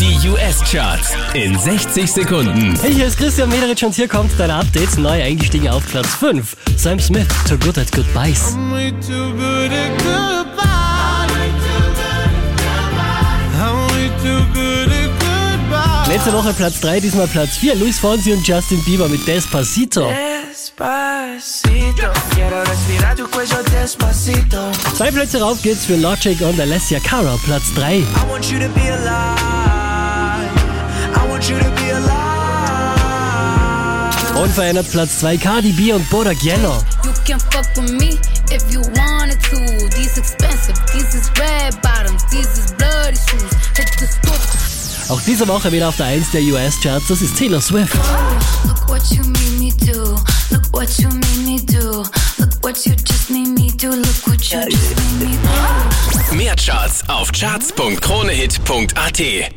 Die US-Charts in 60 Sekunden. Hey, hier ist Christian Mederich und hier kommt dein Update. Neu eingestiegen auf Platz 5. Sam Smith, Too Good at Goodbyes. Letzte Woche Platz 3, diesmal Platz 4. Luis Fonsi und Justin Bieber mit Despacito. Despacito, quiero respirar tu cuello despacito. Zwei Plätze rauf geht's für Logic und Alessia Cara, Platz 3. I want you to be alive. Unverändert Platz 2, Cardi B und Bodak Yellow. You can fuck with me if you wanted to. These expensive, these is red bottoms, these is bloody shoes. Hit the store. Auch diese Woche wieder auf der 1 der US-Charts, das ist Taylor Swift. Mehr Charts auf charts.kronehit.at